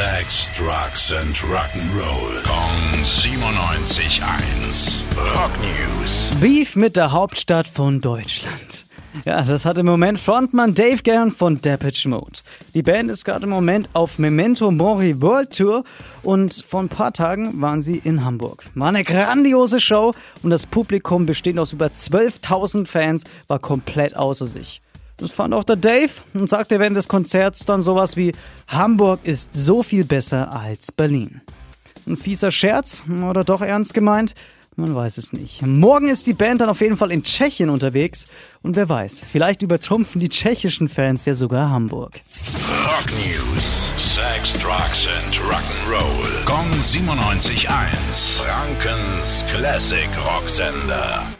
Sex, Drugs and Rock'n'Roll. Kong 97.1. Rock News. Beef mit der Hauptstadt von Deutschland. Ja, das hat im Moment Frontmann Dave Gern von Depeche Mode. Die Band ist gerade im Moment auf Memento Mori World Tour und vor ein paar Tagen waren sie in Hamburg. War eine grandiose Show und das Publikum, bestehend aus über 12.000 Fans, war komplett außer sich. Das fand auch der Dave und sagte während des Konzerts dann sowas wie Hamburg ist so viel besser als Berlin. Ein fieser Scherz oder doch ernst gemeint? Man weiß es nicht. Morgen ist die Band dann auf jeden Fall in Tschechien unterwegs und wer weiß, vielleicht übertrumpfen die tschechischen Fans ja sogar Hamburg. Rock News. Sex, Drugs and Rock'n'Roll. Kong 97.1. Frankens Classic Rocksender.